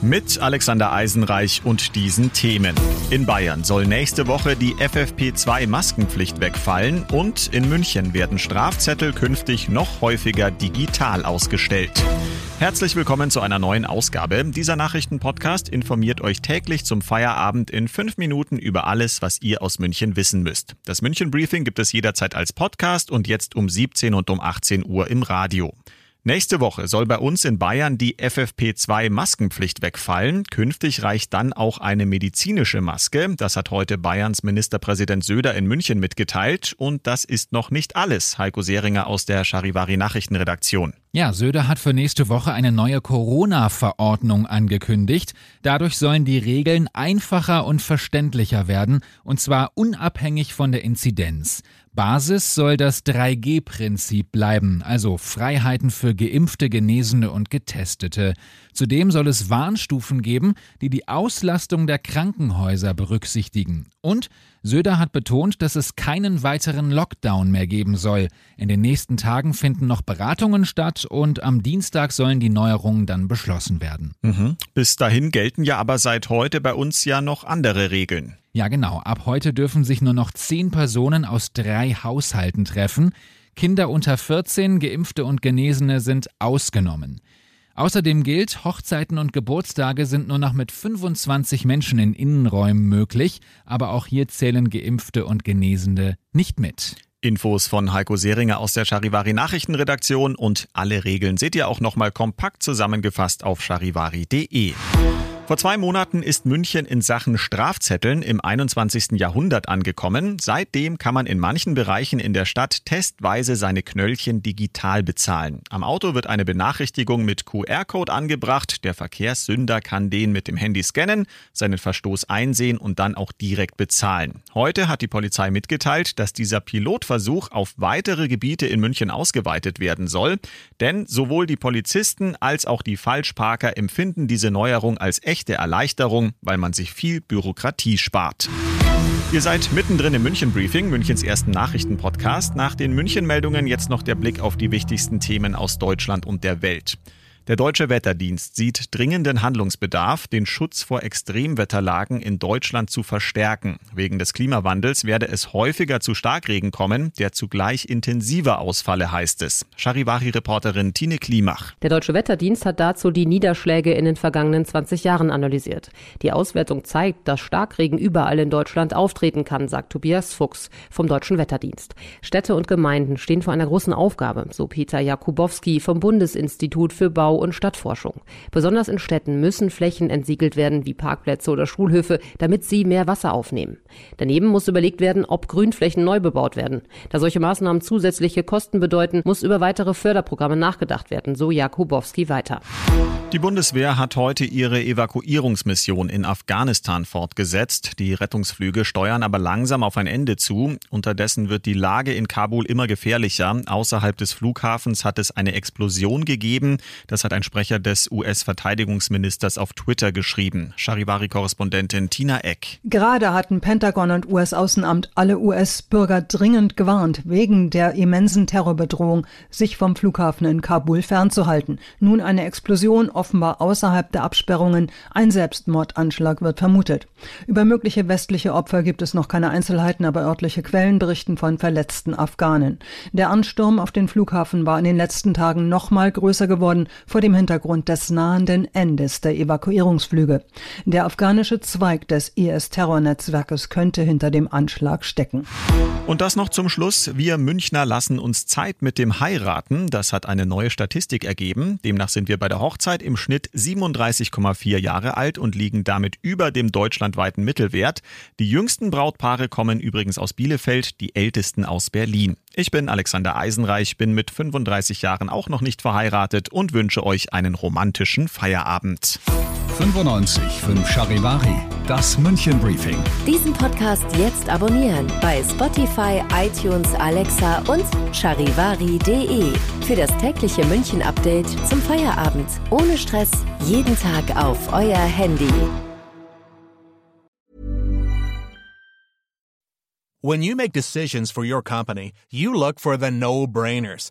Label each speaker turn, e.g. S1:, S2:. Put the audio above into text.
S1: Mit Alexander Eisenreich und diesen Themen. In Bayern soll nächste Woche die FFP2-Maskenpflicht wegfallen und in München werden Strafzettel künftig noch häufiger digital ausgestellt. Herzlich willkommen zu einer neuen Ausgabe. Dieser Nachrichtenpodcast informiert euch täglich zum Feierabend in fünf Minuten über alles, was ihr aus München wissen müsst. Das München Briefing gibt es jederzeit als Podcast und jetzt um 17 und um 18 Uhr im Radio. Nächste Woche soll bei uns in Bayern die FFP2-Maskenpflicht wegfallen. Künftig reicht dann auch eine medizinische Maske. Das hat heute Bayerns Ministerpräsident Söder in München mitgeteilt. Und das ist noch nicht alles. Heiko Seringer aus der Charivari Nachrichtenredaktion.
S2: Ja, Söder hat für nächste Woche eine neue Corona-Verordnung angekündigt. Dadurch sollen die Regeln einfacher und verständlicher werden, und zwar unabhängig von der Inzidenz. Basis soll das 3G-Prinzip bleiben, also Freiheiten für Geimpfte, Genesene und Getestete. Zudem soll es Warnstufen geben, die die Auslastung der Krankenhäuser berücksichtigen. Und Söder hat betont, dass es keinen weiteren Lockdown mehr geben soll. In den nächsten Tagen finden noch Beratungen statt und am Dienstag sollen die Neuerungen dann beschlossen werden.
S1: Mhm. Bis dahin gelten ja aber seit heute bei uns ja noch andere Regeln.
S2: Ja, genau. Ab heute dürfen sich nur noch zehn Personen aus drei Haushalten treffen. Kinder unter 14, Geimpfte und Genesene sind ausgenommen. Außerdem gilt, Hochzeiten und Geburtstage sind nur noch mit 25 Menschen in Innenräumen möglich, aber auch hier zählen Geimpfte und Genesene nicht mit.
S1: Infos von Heiko Seringer aus der Charivari Nachrichtenredaktion und alle Regeln seht ihr auch nochmal kompakt zusammengefasst auf charivari.de. Vor zwei Monaten ist München in Sachen Strafzetteln im 21. Jahrhundert angekommen. Seitdem kann man in manchen Bereichen in der Stadt testweise seine Knöllchen digital bezahlen. Am Auto wird eine Benachrichtigung mit QR-Code angebracht. Der Verkehrssünder kann den mit dem Handy scannen, seinen Verstoß einsehen und dann auch direkt bezahlen. Heute hat die Polizei mitgeteilt, dass dieser Pilotversuch auf weitere Gebiete in München ausgeweitet werden soll. Denn sowohl die Polizisten als auch die Falschparker empfinden diese Neuerung als echt echte Erleichterung, weil man sich viel Bürokratie spart. Ihr seid mittendrin im München Briefing, Münchens ersten Nachrichtenpodcast. Nach den München-Meldungen jetzt noch der Blick auf die wichtigsten Themen aus Deutschland und der Welt. Der Deutsche Wetterdienst sieht dringenden Handlungsbedarf, den Schutz vor Extremwetterlagen in Deutschland zu verstärken. Wegen des Klimawandels werde es häufiger zu Starkregen kommen, der zugleich intensiver ausfalle, heißt es. Charivari-Reporterin Tine Klimach.
S3: Der Deutsche Wetterdienst hat dazu die Niederschläge in den vergangenen 20 Jahren analysiert. Die Auswertung zeigt, dass Starkregen überall in Deutschland auftreten kann, sagt Tobias Fuchs vom Deutschen Wetterdienst. Städte und Gemeinden stehen vor einer großen Aufgabe, so Peter Jakubowski vom Bundesinstitut für Bau und Stadtforschung. Besonders in Städten müssen Flächen entsiegelt werden wie Parkplätze oder Schulhöfe, damit sie mehr Wasser aufnehmen. Daneben muss überlegt werden, ob Grünflächen neu bebaut werden. Da solche Maßnahmen zusätzliche Kosten bedeuten, muss über weitere Förderprogramme nachgedacht werden, so Jakubowski weiter.
S1: Die Bundeswehr hat heute ihre Evakuierungsmission in Afghanistan fortgesetzt. Die Rettungsflüge steuern aber langsam auf ein Ende zu. Unterdessen wird die Lage in Kabul immer gefährlicher. Außerhalb des Flughafens hat es eine Explosion gegeben. Das hat ein Sprecher des US-Verteidigungsministers auf Twitter geschrieben. Charivari-Korrespondentin Tina Eck.
S4: Gerade hatten Pentagon und US-Außenamt alle US-Bürger dringend gewarnt, wegen der immensen Terrorbedrohung, sich vom Flughafen in Kabul fernzuhalten. Nun eine Explosion offenbar außerhalb der Absperrungen. Ein Selbstmordanschlag wird vermutet. Über mögliche westliche Opfer gibt es noch keine Einzelheiten, aber örtliche Quellen berichten von verletzten Afghanen. Der Ansturm auf den Flughafen war in den letzten Tagen noch mal größer geworden vor dem Hintergrund des nahenden Endes der Evakuierungsflüge. Der afghanische Zweig des IS-Terrornetzwerkes könnte hinter dem Anschlag stecken.
S1: Und das noch zum Schluss. Wir Münchner lassen uns Zeit mit dem Heiraten. Das hat eine neue Statistik ergeben. Demnach sind wir bei der Hochzeit im Schnitt 37,4 Jahre alt und liegen damit über dem deutschlandweiten Mittelwert. Die jüngsten Brautpaare kommen übrigens aus Bielefeld, die ältesten aus Berlin. Ich bin Alexander Eisenreich, bin mit 35 Jahren auch noch nicht verheiratet und wünsche euch einen romantischen Feierabend.
S5: 95 5 Charivari Das München Briefing.
S6: Diesen Podcast jetzt abonnieren bei Spotify, iTunes, Alexa und charivari.de. Für das tägliche München Update zum Feierabend. Ohne Stress. Jeden Tag auf euer Handy.
S7: When you make decisions for your company, you look for the no-brainers.